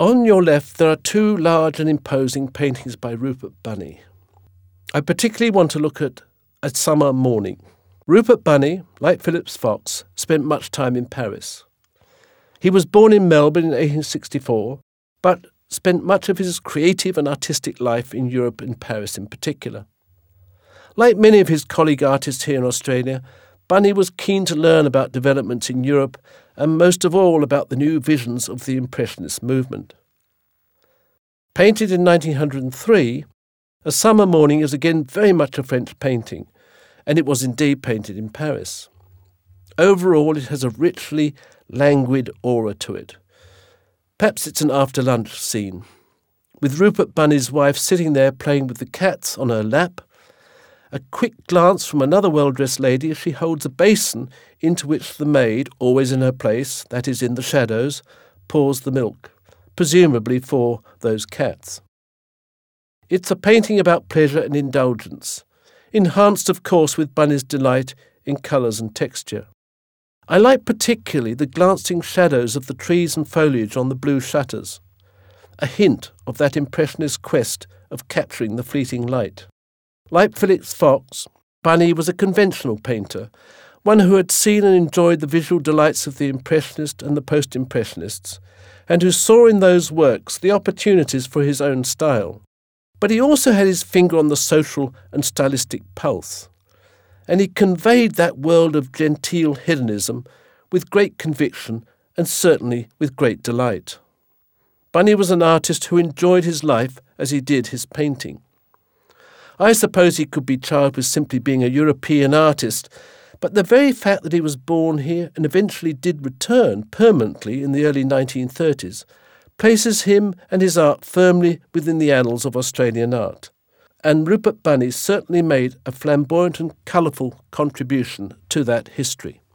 On your left, there are two large and imposing paintings by Rupert Bunny. I particularly want to look at A Summer Morning. Rupert Bunny, like Phillips Fox, spent much time in Paris. He was born in Melbourne in 1864, but spent much of his creative and artistic life in Europe and Paris in particular. Like many of his colleague artists here in Australia, Bunny was keen to learn about developments in Europe and most of all about the new visions of the Impressionist movement. Painted in 1903, A Summer Morning is again very much a French painting, and it was indeed painted in Paris. Overall, it has a richly languid aura to it. Perhaps it's an after lunch scene, with Rupert Bunny's wife sitting there playing with the cats on her lap. A quick glance from another well dressed lady as she holds a basin into which the maid, always in her place, that is, in the shadows, pours the milk, presumably for those cats. It's a painting about pleasure and indulgence, enhanced, of course, with Bunny's delight in colours and texture. I like particularly the glancing shadows of the trees and foliage on the blue shutters, a hint of that impressionist quest of capturing the fleeting light. Like Phillips Fox, Bunny was a conventional painter, one who had seen and enjoyed the visual delights of the Impressionist and the Post Impressionists, and who saw in those works the opportunities for his own style. But he also had his finger on the social and stylistic pulse and he conveyed that world of genteel hedonism with great conviction and certainly with great delight. Bunny was an artist who enjoyed his life as he did his painting. I suppose he could be charged with simply being a European artist, but the very fact that he was born here and eventually did return permanently in the early 1930s places him and his art firmly within the annals of Australian art and Rupert Bunny certainly made a flamboyant and colourful contribution to that history.